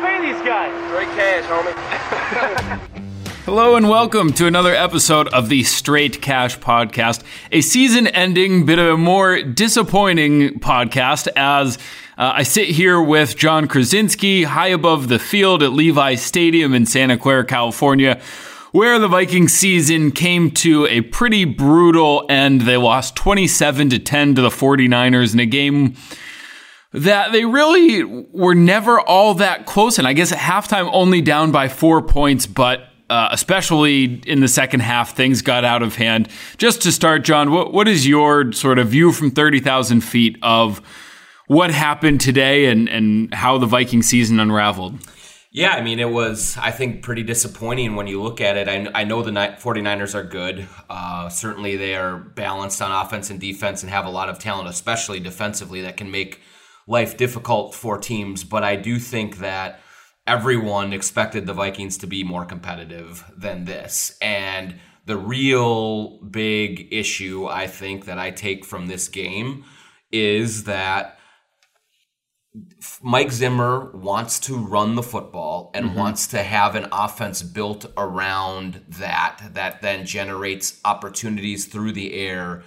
pay these guys? Straight cash, homie. Hello and welcome to another episode of the Straight Cash Podcast, a season ending, bit of a more disappointing podcast as uh, I sit here with Jon Krawczynski high above the field at Levi Stadium in Santa Clara, California, where the Viking season came to a pretty brutal end. They lost 27 to 10 to the 49ers in a game that they really were never all that close. And I guess at halftime only down by four points, but uh, especially in the second half, things got out of hand. Just to start, John, what, what is your sort of view from 30,000 feet of what happened today and, and how the Viking season unraveled? Yeah, I mean, it was, I think, pretty disappointing when you look at it. I, I know the 49ers are good. Uh, certainly, they are balanced on offense and defense and have a lot of talent, especially defensively, that can make life difficult for teams. But I do think that everyone expected the Vikings to be more competitive than this. And the real big issue, I think, that I take from this game is that Mike Zimmer wants to run the football and mm-hmm. wants to have an offense built around that that then generates opportunities through the air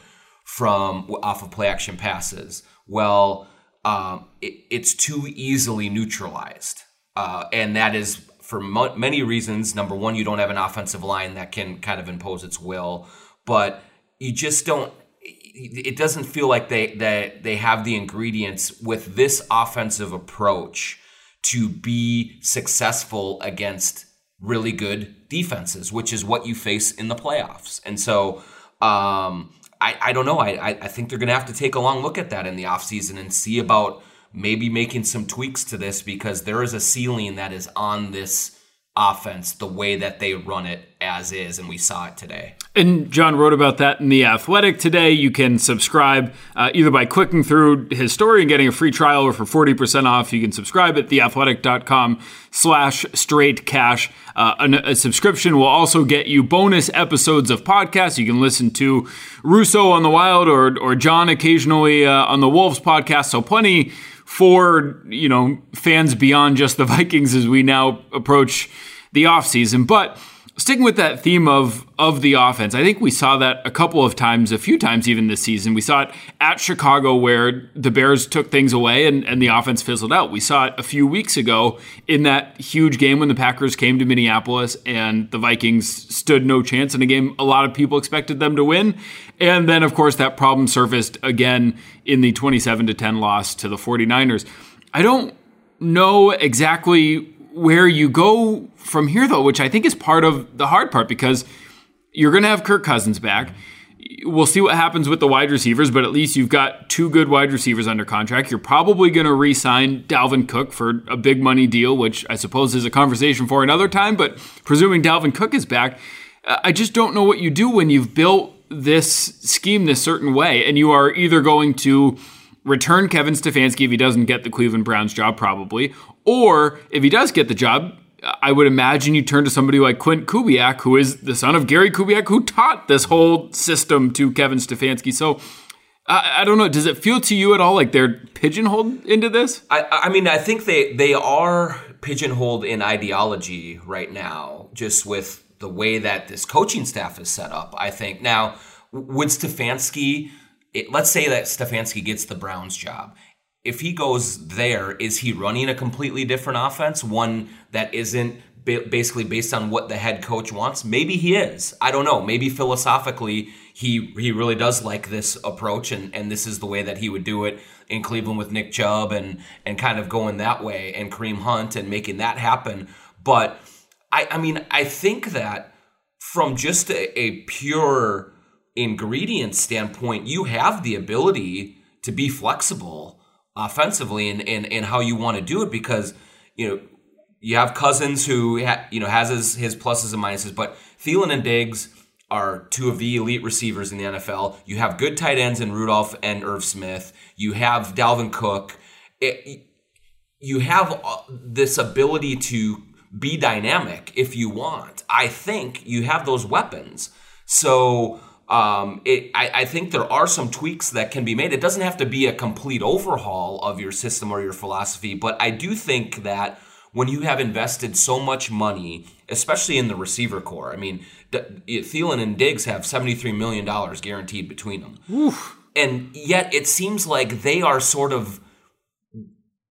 from off of play action passes. Well, um, it, it's too easily neutralized, uh, and that is for mo- many reasons. Number one, you don't have an offensive line that can kind of impose its will, but you just don't it doesn't feel like they that they have the ingredients with this offensive approach to be successful against really good defenses, which is what you face in the playoffs. And so um, I, I don't know. I, I think they're going to have to take a long look at that in the offseason and see about maybe making some tweaks to this because there is a ceiling that is on this offense the way that they run it as is, and we saw it today. And John wrote about that in The Athletic today. You can subscribe uh, either by clicking through his story and getting a free trial or for 40% off. You can subscribe at theathletic.com slash straight cash. Uh, a, subscription will also get you bonus episodes of podcasts. You can listen to Russo on the Wild or, or Jon occasionally uh, on the Wolves podcast. So plenty for you know fans beyond just the Vikings as we now approach the offseason. But sticking with that theme of of the offense, I think we saw that a couple of times, a few times even this season. We saw it at Chicago where the Bears took things away and, and the offense fizzled out. We saw it a few weeks ago in that huge game when the Packers came to Minneapolis and the Vikings stood no chance in a game a lot of people expected them to win. And then of course that problem surfaced again in the 27 to 10 loss to the 49ers. I don't know exactly where you go from here, though, which I think is part of the hard part because you're going to have Kirk Cousins back. We'll see what happens with the wide receivers, but at least you've got two good wide receivers under contract. You're probably going to re sign Dalvin Cook for a big money deal, which I suppose is a conversation for another time. But presuming Dalvin Cook is back, I just don't know what you do when you've built this scheme this certain way and you are either going to return Kevin Stefanski if he doesn't get the Cleveland Browns job, probably, or if he does get the job, I would imagine you turn to somebody like Klint Kubiak, who is the son of Gary Kubiak, who taught this whole system to Kevin Stefanski. So I, I, don't know. Does it feel to you at all like they're pigeonholed into this? I, I mean, I think they they are pigeonholed in ideology right now, just with the way that this coaching staff is set up. I think now would Stefanski. It, let's say that Stefanski gets the Browns job if he goes there, is he running a completely different offense? One that isn't basically based on what the head coach wants? Maybe he is. I don't know. Maybe philosophically he he really does like this approach and, and this is the way that he would do it in Cleveland with Nick Chubb and and kind of going that way and Kareem Hunt and making that happen. But I I mean I think that from just a, a pure ingredient standpoint, you have the ability to be flexible offensively and, and, and how you want to do it because, you know, you have Cousins who, ha, you know, has his, his pluses and minuses, but Thielen and Diggs are two of the elite receivers in the NFL. You have good tight ends in Rudolph and Irv Smith. You have Dalvin Cook. It, you have uh, this ability to be dynamic if you want. I think you have those weapons. So um, it, I, I, think there are some tweaks that can be made. It doesn't have to be a complete overhaul of your system or your philosophy, but I do think that when you have invested so much money, especially in the receiver corps. I mean, Thielen and Diggs have $73 million guaranteed between them. Oof. And yet it seems like they are sort of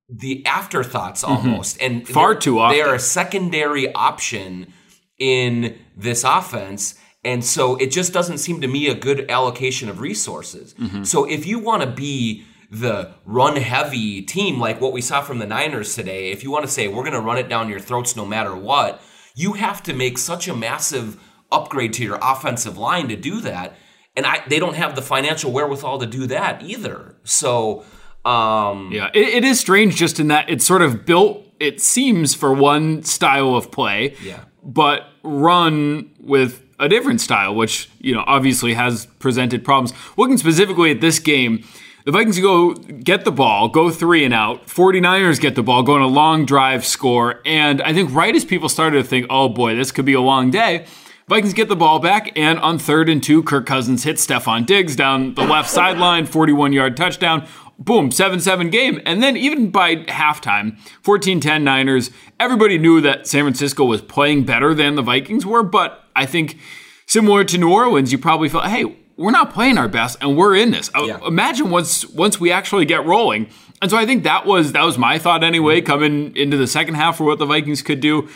the afterthoughts mm-hmm. almost. Mm-hmm. And far too often. They are a secondary option in this offense. And so it just doesn't seem to me a good allocation of resources. Mm-hmm. So if you want to be the run heavy team like what we saw from the Niners today, if you want to say we're going to run it down your throats no matter what, you have to make such a massive upgrade to your offensive line to do that. And I, they don't have the financial wherewithal to do that either. So, um, yeah, it, it is strange just in that it's sort of built, it seems, for one style of play, yeah. but run with a different style, which, you know, obviously has presented problems. Looking specifically at this game, the Vikings go get the ball, go three and out. 49ers get the ball, go on a long drive, score. And I think right as people started to think, oh boy, this could be a long day, Vikings get the ball back, and on third and two, Kirk Cousins hits Stefon Diggs down the left sideline, 41 yard touchdown. Boom, 7 7 game. And then even by halftime, 14 10 Niners, everybody knew that San Francisco was playing better than the Vikings were. But I think similar to New Orleans, you probably felt, hey, we're not playing our best and we're in this. Uh, yeah. Imagine once once we actually get rolling. And so I think that was that was my thought anyway, coming into the second half for what the Vikings could do.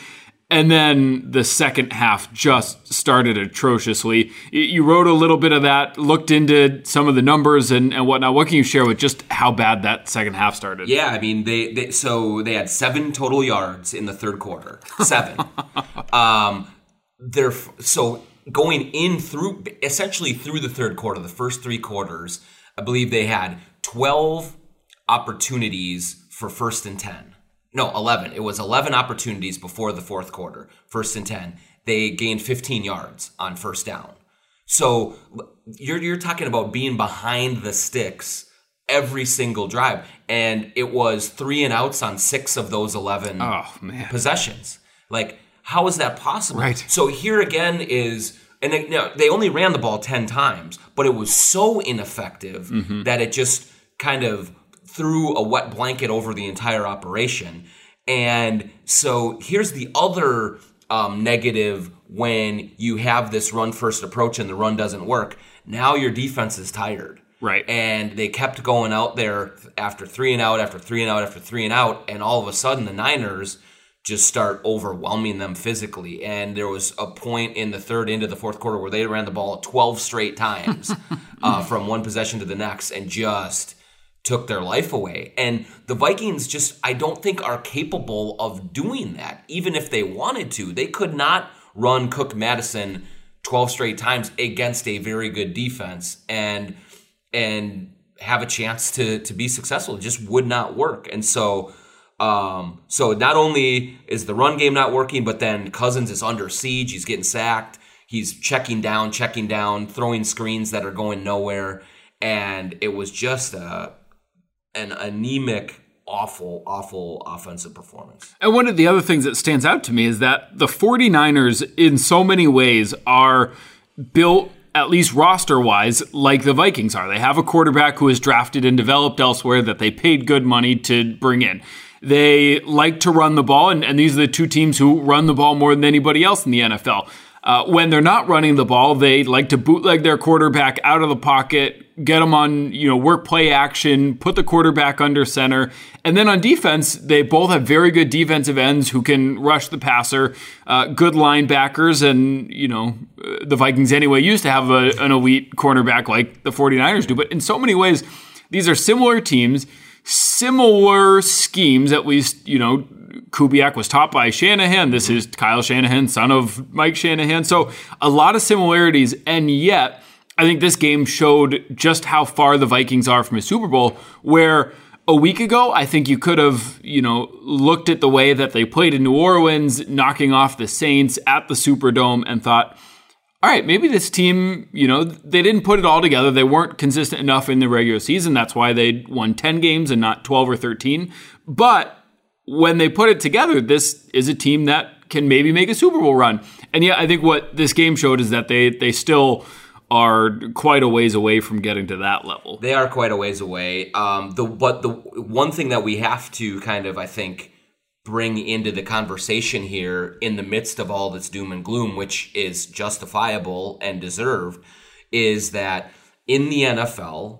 And then the second half just started atrociously. You wrote a little bit of that, looked into some of the numbers and, and whatnot. What can you share with just how bad that second half started? Yeah, I mean, they, they so they had seven total yards in the third quarter. Seven. um, they're so going in through essentially through the third quarter, the first three quarters, I believe they had 12 opportunities for first and 10. No, 11. It was 11 opportunities before the fourth quarter, first and 10. They gained 15 yards on first down. So you're, you're talking about being behind the sticks every single drive. And it was three and outs on six of those 11 oh, possessions. Like, how is that possible? Right. So here again is, and they, you know, they only ran the ball 10 times, but it was so ineffective mm-hmm. that it just kind of threw a wet blanket over the entire operation. And so here's the other um, negative when you have this run first approach and the run doesn't work. Now your defense is tired. Right. And they kept going out there after three and out, after three and out, after three and out. And all of a sudden, the Niners just start overwhelming them physically. And there was a point in the third into the fourth quarter where they ran the ball 12 straight times uh, from one possession to the next and just took their life away. And the Vikings just, I don't think, are capable of doing that. Even if they wanted to, they could not run Cook Mattison 12 straight times against a very good defense and and have a chance to to be successful. It just would not work. And so um, so not only is the run game not working, but then Cousins is under siege. He's getting sacked. He's checking down, checking down, throwing screens that are going nowhere. And it was just a, an anemic, awful, awful offensive performance. And one of the other things that stands out to me is that the 49ers, in so many ways, are built at least roster wise, like the Vikings are. They have a quarterback who is drafted and developed elsewhere that they paid good money to bring in. They like to run the ball, and, and these are the two teams who run the ball more than anybody else in the NFL. Uh, when they're not running the ball, they like to bootleg their quarterback out of the pocket, get them on, you know, work play action, put the quarterback under center. And then on defense, they both have very good defensive ends who can rush the passer, uh, good linebackers. And, you know, uh, the Vikings anyway used to have a, an elite cornerback like the 49ers do. But in so many ways, these are similar teams similar schemes, at least, you know, Kubiak was taught by Shanahan. This is Kyle Shanahan, son of Mike Shanahan. So a lot of similarities. And yet, I think this game showed just how far the Vikings are from a Super Bowl, where a week ago, I think you could have, you know, looked at the way that they played in New Orleans, knocking off the Saints at the Superdome, and thought, all right, maybe this team, you know, they didn't put it all together. They weren't consistent enough in the regular season. That's why they won 10 games and not 12 or 13. But when they put it together, this is a team that can maybe make a Super Bowl run. And yeah, I think what this game showed is that they they still are quite a ways away from getting to that level. They are quite a ways away. Um, the but the one thing that we have to kind of I think bring into the conversation here in the midst of all this doom and gloom, which is justifiable and deserved, is that in the NFL,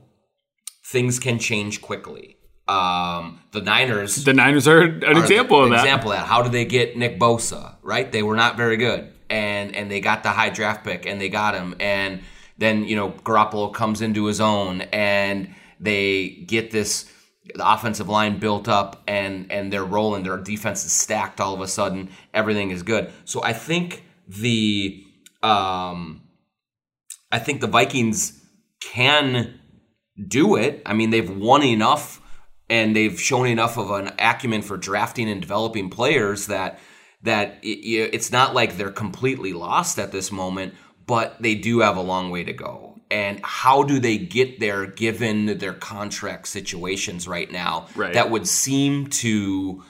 things can change quickly. Um, the Niners, the Niners are an are example the, of that. Example of that. How did they get Nick Bosa? Right, they were not very good, and and they got the high draft pick, and they got him, and then you know Garoppolo comes into his own, and they get this the offensive line built up, and and they're rolling. Their defense is stacked. All of a sudden, everything is good. So I think the um, I think the Vikings can do it. I mean, they've won enough and they've shown enough of an acumen for drafting and developing players that that it, it's not like they're completely lost at this moment, but they do have a long way to go. And how do they get there given their contract situations right now Right. that would seem to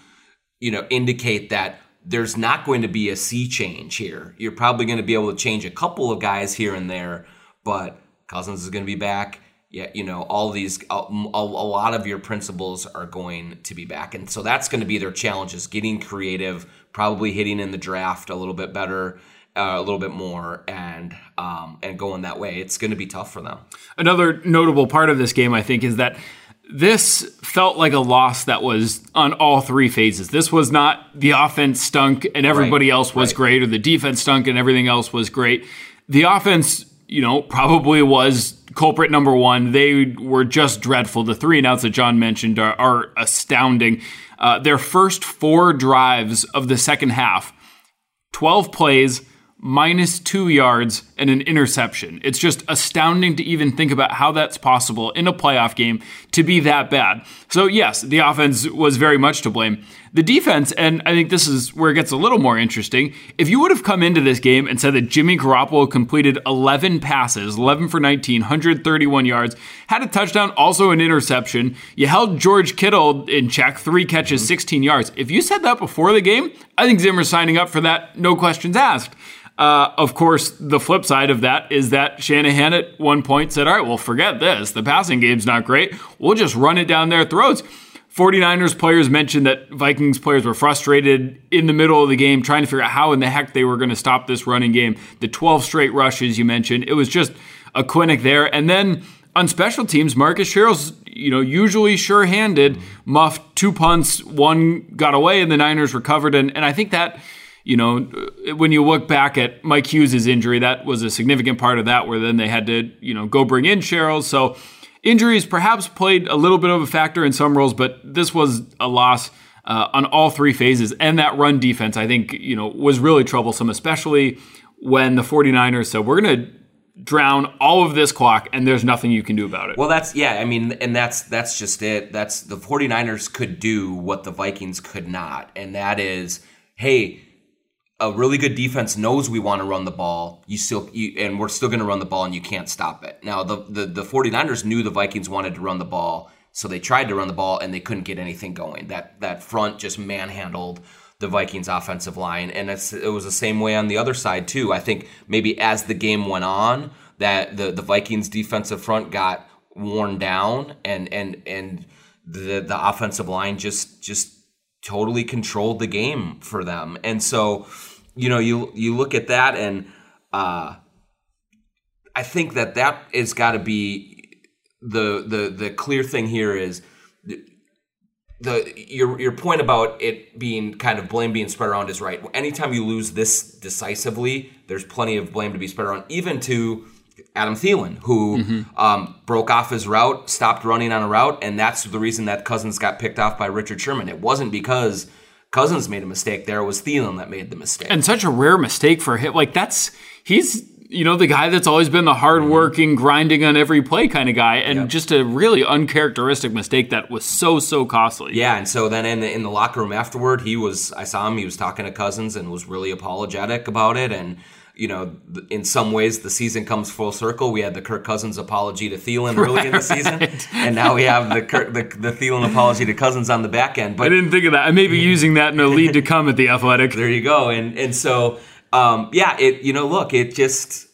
you know indicate that there's not going to be a sea change here. You're probably going to be able to change a couple of guys here and there, but Cousins is going to be back. Yeah, you know, all these a, a lot of your principles are going to be back, and so that's going to be their challenge: is getting creative, probably hitting in the draft a little bit better, uh, a little bit more, and um, and going that way. It's going to be tough for them. Another notable part of this game, I think, is that this felt like a loss that was on all three phases. This was not the offense stunk and everybody Right, else was right. great, or the defense stunk and everything else was great. The offense, you know, probably was culprit number one. They were just dreadful. The three and outs that John mentioned are, are astounding. Uh, their first four drives of the second half 12 plays, minus two yards, and an interception. It's just astounding to even think about how that's possible in a playoff game to be that bad. So, yes, the offense was very much to blame. The defense, and I think this is where it gets a little more interesting. If you would have come into this game and said that Jimmy Garoppolo completed 11 passes, 11 for 19, 131 yards, had a touchdown, also an interception, you held George Kittle in check, three catches, 16 yards. If you said that before the game, I think Zimmer's signing up for that, no questions asked. Uh, of course, the flip side of that is that Shanahan at one point said, All right, well, forget this. The passing game's not great. We'll just run it down their throats. 49ers players mentioned that Vikings players were frustrated in the middle of the game trying to figure out how in the heck they were going to stop this running game. The 12 straight rushes you mentioned, it was just a clinic there. And then on special teams, Marcus Sherels, you know, usually sure-handed, muffed two punts, one got away, and the Niners recovered. And, and I think that, you know, when you look back at Mike Hughes' injury, that was a significant part of that, where then they had to, you know, go bring in Sherrill. So injuries perhaps played a little bit of a factor in some roles, but this was a loss uh, on all three phases. And that run defense, I think, you know, was really troublesome, especially when the 49ers said, we're going to drown all of this clock and there's nothing you can do about it. Well, that's yeah, I mean, and that's that's just it. That's the 49ers could do what the Vikings could not, and that is, hey, a really good defense knows we want to run the ball. You still you, and we're still going to run the ball and you can't stop it. Now, the, the the 49ers knew the Vikings wanted to run the ball, so they tried to run the ball and they couldn't get anything going. That that front just manhandled the Vikings offensive line and it's it was the same way on the other side too. I think maybe as the game went on that the the Vikings defensive front got worn down and and and the the offensive line just just totally controlled the game for them. And so, you know, you you look at that and uh I think that that has got to be the the the clear thing here is the, the your your point about it being kind of blame being spread around is right. Anytime you lose this decisively, there's plenty of blame to be spread around, even to Adam Thielen, who um, broke off his route, stopped running on a route, and that's the reason that Cousins got picked off by Richard Sherman. It wasn't because Cousins made a mistake there; it was Thielen that made the mistake. and such a rare mistake for him. Like that's he's you know the guy that's always been the hardworking, grinding on every play kind of guy, and just a really uncharacteristic mistake that was so so costly. Yeah, and so then in the in the locker room afterward, he was I saw him. He was talking to Cousins and was really apologetic about it. And you know, in some ways, the season comes full circle. We had the Kirk Cousins apology to Thielen early in the season, and now we have the Kirk, the the Thielen apology to Cousins on the back end. But I didn't think of that. I may be using that in a lead to come at the Athletic. there you go. And and so um, yeah, it you know, look, it just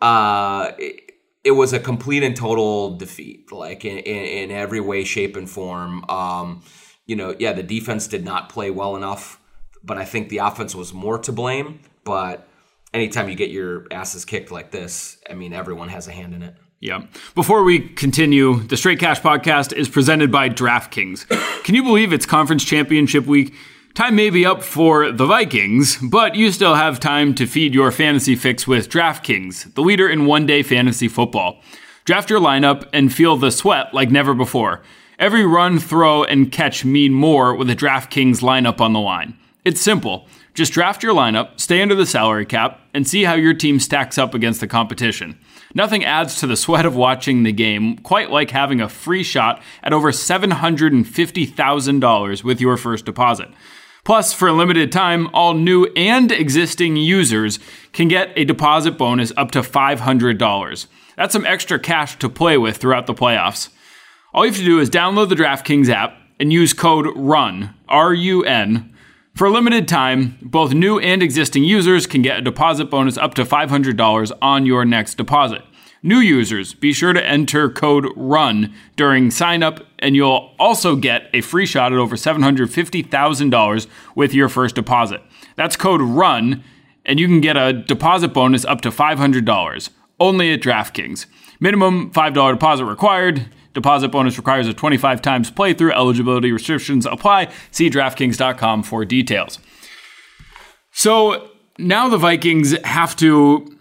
uh, it, it was a complete and total defeat, like in, in, in every way, shape, and form. Um, you know, yeah, the defense did not play well enough, but I think the offense was more to blame. But anytime you get your asses kicked like this, I mean, everyone has a hand in it. Yeah. Before we continue, the Straight Cash podcast is presented by DraftKings. Can you believe it's conference championship week? Time may be up for the Vikings, but you still have time to feed your fantasy fix with DraftKings, the leader in one day fantasy football. Draft your lineup and feel the sweat like never before. Every run, throw, and catch mean more with a DraftKings lineup on the line. It's simple. Just draft your lineup, stay under the salary cap, and see how your team stacks up against the competition. Nothing adds to the sweat of watching the game quite like having a free shot at over $750,000 with your first deposit. Plus, for a limited time, all new and existing users can get a deposit bonus up to $500. That's some extra cash to play with throughout the playoffs. All you have to do is download the DraftKings app and use code RUN, R U N. For a limited time, both new and existing users can get a deposit bonus up to $500 on your next deposit. New users, be sure to enter code RUN during sign up, and you'll also get a free shot at over $750,000 with your first deposit. That's code RUN, and you can get a deposit bonus up to $500 only at DraftKings. Minimum $5 deposit required. Deposit bonus requires a 25 times playthrough. Eligibility restrictions apply. See DraftKings.com for details. So now the Vikings have to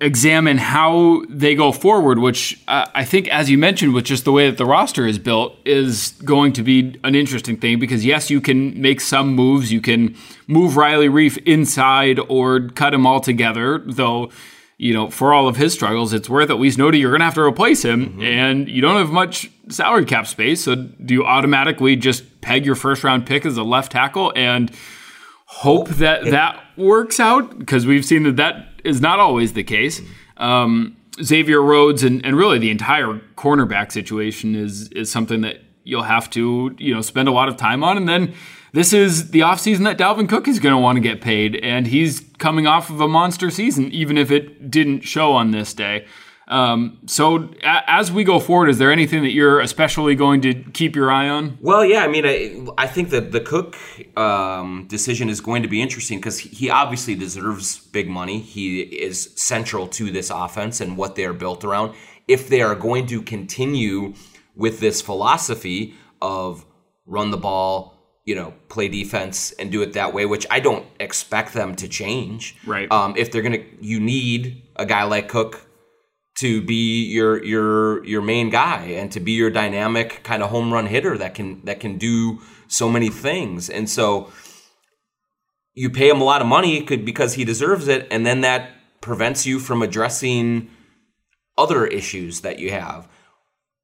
examine how they go forward, which uh, I think, as you mentioned, with just the way that the roster is built, is going to be an interesting thing because, yes, you can make some moves. You can move Riley Reiff inside or cut him all together, though. You know, for all of his struggles, it's worth at least noting you're going to have to replace him, mm-hmm. and you don't have much salary cap space. So, do you automatically just peg your first round pick as a left tackle and hope that that works out? Because we've seen that that is not always the case. Um, Xavier Rhodes and, and really the entire cornerback situation is is something that you'll have to you know spend a lot of time on, and then this is the offseason that Dalvin Cook is going to want to get paid, and he's coming off of a monster season, even if it didn't show on this day. Um, so a- as we go forward, is there anything that you're especially going to keep your eye on? Well, yeah, I mean, I, I think that the Cook um, decision is going to be interesting because he obviously deserves big money. He is central to this offense and what they are built around. If they are going to continue with this philosophy of run the ball, you know, play defense and do it that way, which I don't expect them to change. Right. Um, if they're gonna, you need a guy like Cook to be your your your main guy and to be your dynamic kind of home run hitter that can that can do so many things. And so you pay him a lot of money because he deserves it, and then that prevents you from addressing other issues that you have.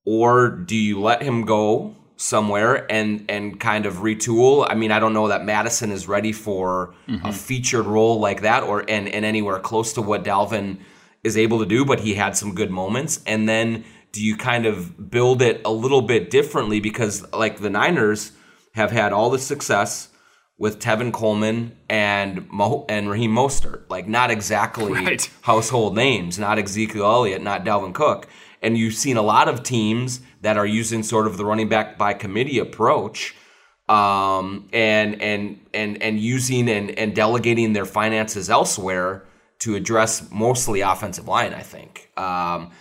Or do you let him go somewhere and and kind of retool? I mean, I don't know that Mattison is ready for mm-hmm. a featured role like that or and, and anywhere close to what Dalvin – is able to do, but he had some good moments. And then do you kind of build it a little bit differently because like the Niners have had all the success with Tevin Coleman and Mo- and Raheem Mostert, like not exactly right. household names, not Ezekiel Elliott, not Dalvin Cook. And you've seen a lot of teams that are using sort of the running back by committee approach, um, and and and and using and and delegating their finances elsewhere to address mostly offensive line, I think. Um,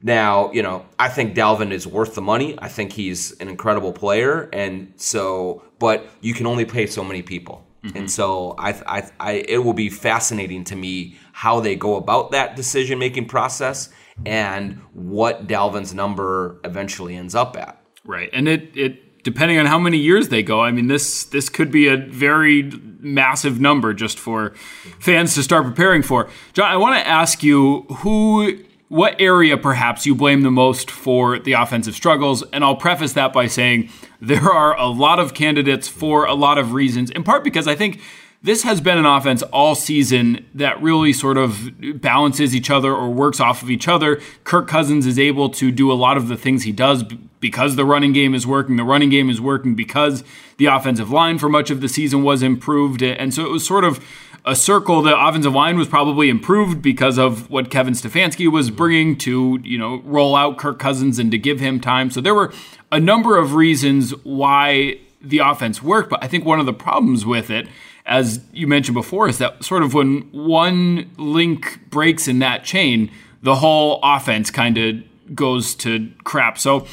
now, you know, I think Dalvin is worth the money. I think he's an incredible player, and so, but you can only pay so many people, mm-hmm. and so I, I, I, it will be fascinating to me how they go about that decision making process and what Dalvin's number eventually ends up at. Right, and it it depending on how many years they go, I mean this this could be a very massive number just for fans to start preparing for. John, I want to ask you who what area perhaps you blame the most for the offensive struggles and I'll preface that by saying there are a lot of candidates for a lot of reasons in part because I think this has been an offense all season that really sort of balances each other or works off of each other. Kirk Cousins is able to do a lot of the things he does because the running game is working. The running game is working because the offensive line for much of the season was improved. And so it was sort of a circle. The offensive line was probably improved because of what Kevin Stefanski was bringing to, you know, roll out Kirk Cousins and to give him time. So there were a number of reasons why the offense worked. But I think one of the problems with it, as you mentioned before, is that sort of when one link breaks in that chain, the whole offense kind of goes to crap. So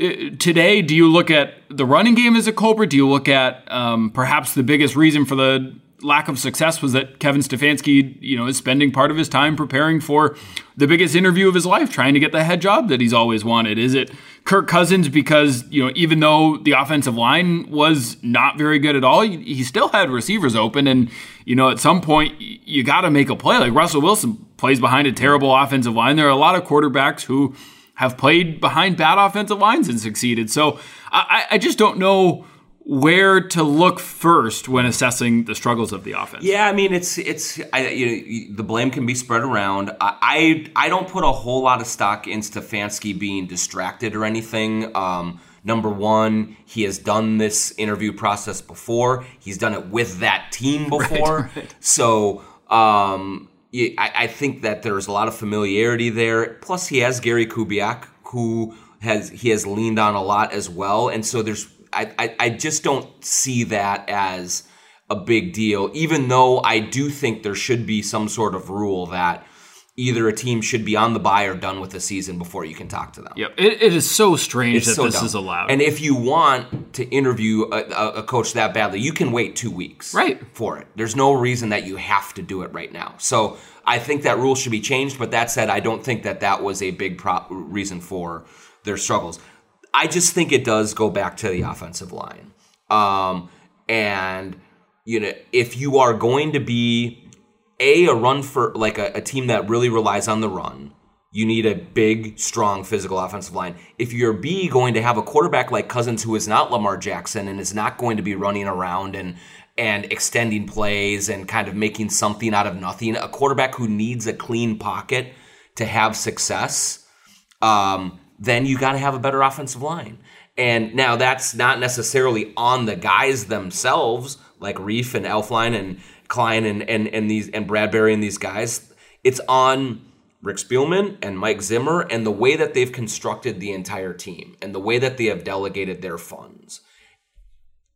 uh, today, do you look at the running game as a culprit? Do you look at um, perhaps the biggest reason for the lack of success was that Kevin Stefanski, you know, is spending part of his time preparing for the biggest interview of his life, trying to get the head job that he's always wanted. Is it Kirk Cousins because, you know, even though the offensive line was not very good at all, he still had receivers open and, you know, at some point you got to make a play. Like Russell Wilson plays behind a terrible offensive line. There are a lot of quarterbacks who have played behind bad offensive lines and succeeded. So I, I just don't know where to look first when assessing the struggles of the offense. Yeah, I mean it's it's I, you know, the blame can be spread around. I, I, I don't put a whole lot of stock in Stefanski being distracted or anything. Um, number one, he has done this interview process before. He's done it with that team before. Right, right. So um, I, I think that there's a lot of familiarity there. Plus, he has Gary Kubiak, who has he has leaned on a lot as well, and so there's I, I, I just don't see that as a big deal, even though I do think there should be some sort of rule that either a team should be on the bye or done with the season before you can talk to them. Yep, it, it is so strange it's that so this dumb. is allowed. And if you want to interview a, a, coach that badly, you can wait two weeks right. for it. There's no reason that you have to do it right now. So I think that rule should be changed. But that said, I don't think that that was a big pro- reason for their struggles. I just think it does go back to the offensive line. Um, and you know, if you are going to be a a run for like a, a, team that really relies on the run, you need a big, strong, physical offensive line. If you're B going to have a quarterback like Cousins who is not Lamar Jackson and is not going to be running around and and extending plays and kind of making something out of nothing, a quarterback who needs a clean pocket to have success. Um, then you got to have a better offensive line. And now that's not necessarily on the guys themselves, like Reiff and Elflein and Kline and, and, and these and Bradbury and these guys. It's on Rick Spielman and Mike Zimmer and the way that they've constructed the entire team and the way that they have delegated their funds.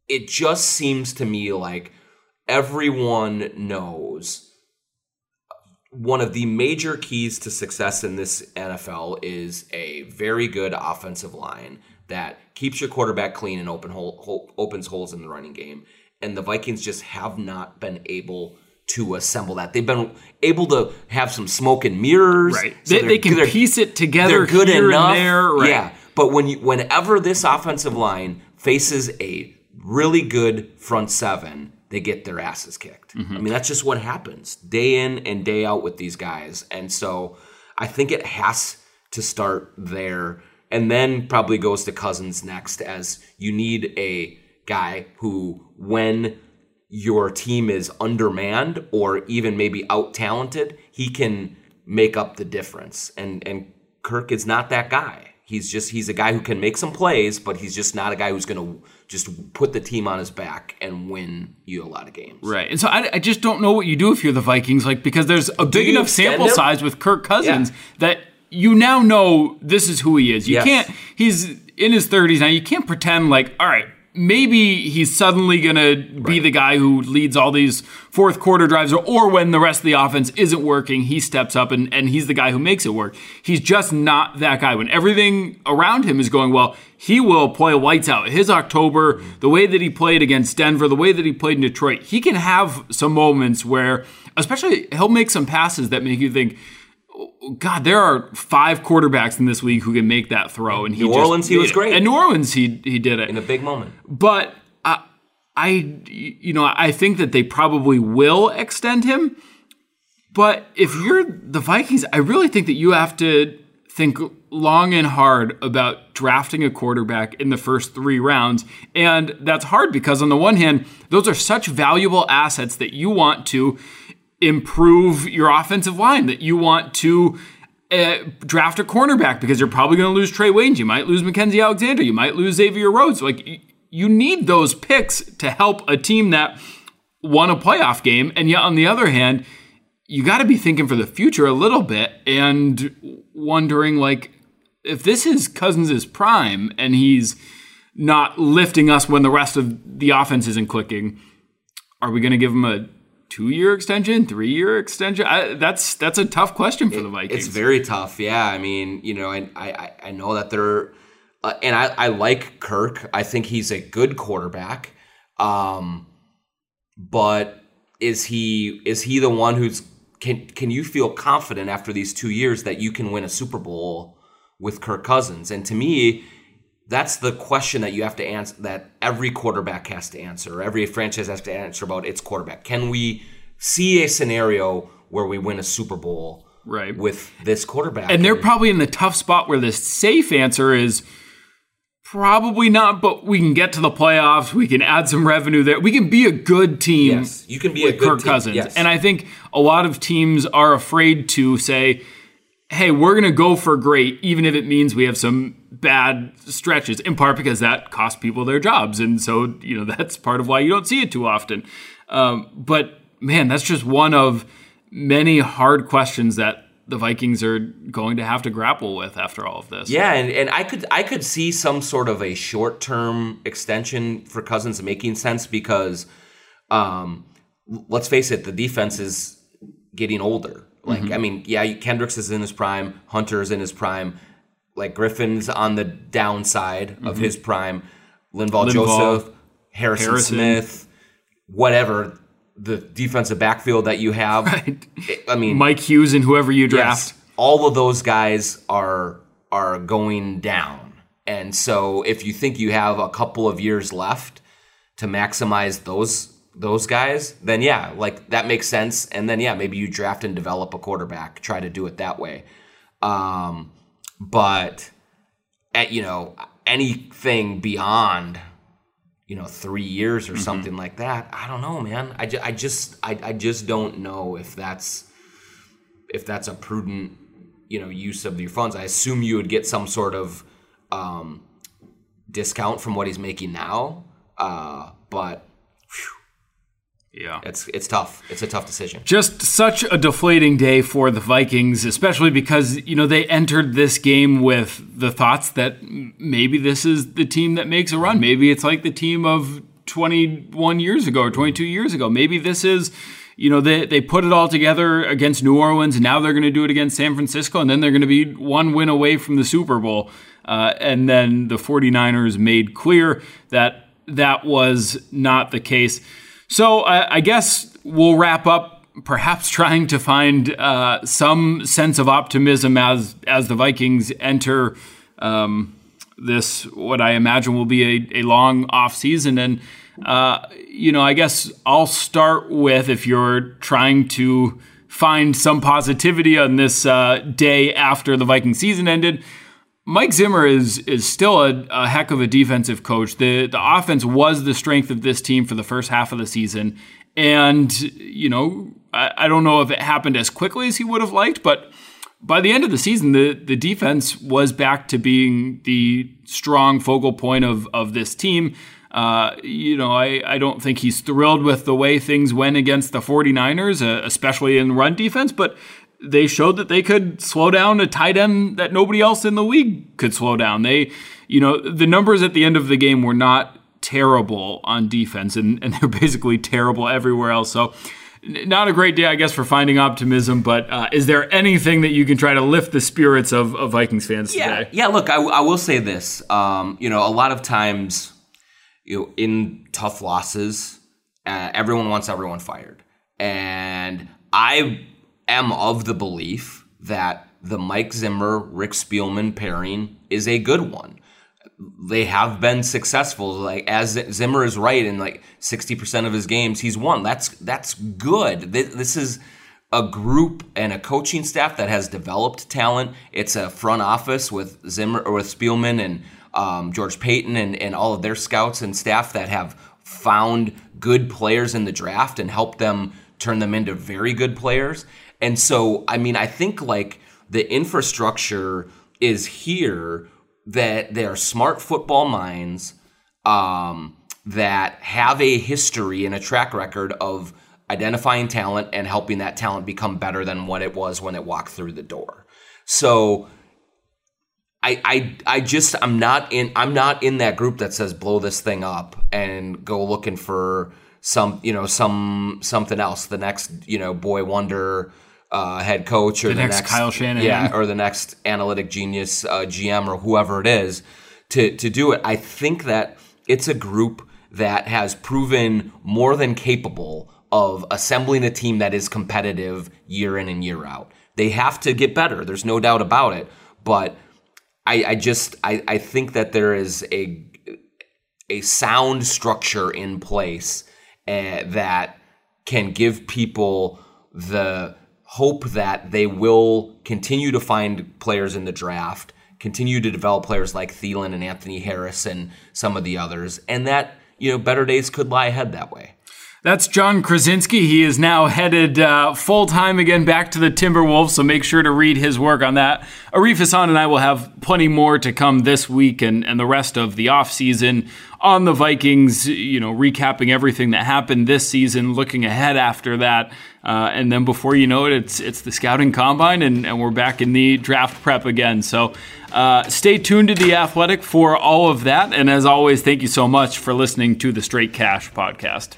It just seems to me like everyone knows one of the major keys to success in this NFL is a very good offensive line that keeps your quarterback clean and open hole, hole, opens holes in the running game. And the Vikings just have not been able to assemble that. They've been able to have some smoke and mirrors. Right. So they, they, can piece it together. They're good enough. There, right. Yeah. But when you, whenever this offensive line faces a really good front seven, they get their asses kicked. Mm-hmm. I mean, that's just what happens day in and day out with these guys. And so I think it has to start there and then probably goes to Cousins next as you need a guy who, when your team is undermanned or even maybe out talented, he can make up the difference. And and Kirk is not that guy. He's just he's a guy who can make some plays, but he's just not a guy who's going to just put the team on his back and win you a lot of games. Right. And so I, I just don't know what you do if you're the Vikings, like because there's a big enough sample him? size with Kirk Cousins yeah. that you now know this is who he is. You yes. can't. He's in his 30s now. You can't pretend like all right maybe he's suddenly going to be right. the guy who leads all these fourth quarter drives, or, or, when the rest of the offense isn't working, he steps up and, and he's the guy who makes it work. He's just not that guy. When everything around him is going well, he will play lights out. His October, mm-hmm. the way that he played against Denver, the way that he played in Detroit, he can have some moments where, especially, he'll make some passes that make you think, God, there are five quarterbacks in this league who can make that throw, and he New Orleans, he was great. And New Orleans, he he did it in a big moment. But I, I, you know, I think that they probably will extend him. But if you're the Vikings, I really think that you have to think long and hard about drafting a quarterback in the first three rounds. And that's hard because, on the one hand, those are such valuable assets that you want to improve your offensive line, that you want to uh, draft a cornerback because you're probably going to lose Trae Waynes. You might lose Mackensie Alexander. You might lose Xavier Rhodes. Like you need those picks to help a team that won a playoff game. And yet, on the other hand, you got to be thinking for the future a little bit and wondering like if this is Cousins' prime and he's not lifting us when the rest of the offense isn't clicking. Are we going to give him a two year extension, three year extension? I, that's that's a tough question for the Vikings. It's very tough. Yeah, I mean, you know, I I, I know that they're, uh, and I, I like Kirk. I think he's a good quarterback. Um, but is he is he the one who's can can you feel confident after these two years that you can win a Super Bowl with Kirk Cousins? And to me, that's the question that you have to answer that every quarterback has to answer, every franchise has to answer about its quarterback. Can we see a scenario where we win a Super Bowl right. with this quarterback? And they're probably in the tough spot where the safe answer is probably not, but we can get to the playoffs. We can add some revenue there. We can be a good team. Yes, you can be with a good Kirk team. Cousins. Yes. And I think a lot of teams are afraid to say, hey, we're going to go for great, even if it means we have some bad stretches, in part because that costs people their jobs. And so, you know, that's part of why you don't see it too often. Um, but man, that's just one of many hard questions that the Vikings are going to have to grapple with after all of this. Yeah, and, and I could I could see some sort of a short term extension for Cousins making sense because um, let's face it, the defense is getting older. Like, mm-hmm. I mean, yeah, Kendricks is in his prime, Hunter is in his prime, like Griffin's on the downside mm-hmm. of his prime, Linval, Linval Joseph, Harrison, Harrison, Smith, whatever the defensive backfield that you have. Right. I mean, Mike Hughes and whoever you draft. Yes, all of those guys are are going down. And so if you think you have a couple of years left to maximize those those guys, then yeah, like that makes sense. And then yeah, maybe you draft and develop a quarterback, try to do it that way. Um, but at you know anything beyond you know three years or mm-hmm. something like that i don't know man I, ju- I just I, I just don't know if that's if that's a prudent you know use of your funds i assume you would get some sort of um, discount from what he's making now uh, but yeah. It's it's tough. It's a tough decision. Just such a deflating day for the Vikings, especially because, you know, they entered this game with the thoughts that maybe this is the team that makes a run. Maybe it's like the team of 21 years ago or 22 years ago. Maybe this is you know, they, they put it all together against New Orleans, and now they're going to do it against San Francisco, and then they're going to be one win away from the Super Bowl. Uh, and then the 49ers made clear that that was not the case. So I, I guess we'll wrap up perhaps trying to find uh, some sense of optimism as as the Vikings enter um, this what I imagine will be a, a long off season. And uh, you know, I guess I'll start with if you're trying to find some positivity on this uh, day after the Viking season ended. Mike Zimmer is is still a, a, heck of a defensive coach. The the offense was the strength of this team for the first half of the season. And, you know, I, I don't know if it happened as quickly as he would have liked, but by the end of the season, the, the defense was back to being the strong focal point of, of this team. Uh, you know, I, I don't think he's thrilled with the way things went against the 49ers, uh, especially in run defense, but they showed that they could slow down a tight end that nobody else in the league could slow down. They, you know, the numbers at the end of the game were not terrible on defense, and, and they're basically terrible everywhere else. So, not a great day, I guess, for finding optimism. But uh, is there anything that you can try to lift the spirits of, of Vikings fans yeah, today? Yeah, look, I, I will say this. Um, you know, a lot of times, you know, in tough losses, uh, everyone wants everyone fired, and I am of the belief that the Mike Zimmer Rick Spielman pairing is a good one. They have been successful. Like as Zimmer is right in like sixty percent of his games, he's won. That's that's good. This is a group and a coaching staff that has developed talent. It's a front office with Zimmer or with Spielman and um, George Paton and, and all of their scouts and staff that have found good players in the draft and helped them turn them into very good players. And so, I mean, I think like the infrastructure is here that they are smart football minds um, that have a history and a track record of identifying talent and helping that talent become better than what it was when it walked through the door. So, I, I I just I'm not in I'm not in that group that says blow this thing up and go looking for some you know some something else the next you know boy wonder uh, head coach or The the, next Kyle Shanahan. yeah or the next analytic genius uh, GM or whoever it is to to do it I think that it's a group that has proven more than capable of assembling a team that is competitive year in and year out they have to get better there's no doubt about it but I, I just I, I think that there is a a sound structure in place uh, that can give people the hope that they will continue to find players in the draft, continue to develop players like Thielen and Anthony Harris and some of the others, and that you know better days could lie ahead that way. That's Jon Krawczynski. He is now headed uh, full time again back to the Timberwolves, so make sure to read his work on that. Arif Hassan and I will have plenty more to come this week and, and the rest of the offseason on the Vikings, you know, recapping everything that happened this season, looking ahead after that. Uh, and then before you know it, it's it's the scouting combine, and, and we're back in the draft prep again. So uh, stay tuned to The Athletic for all of that. And as always, thank you so much for listening to the Straight Cash podcast.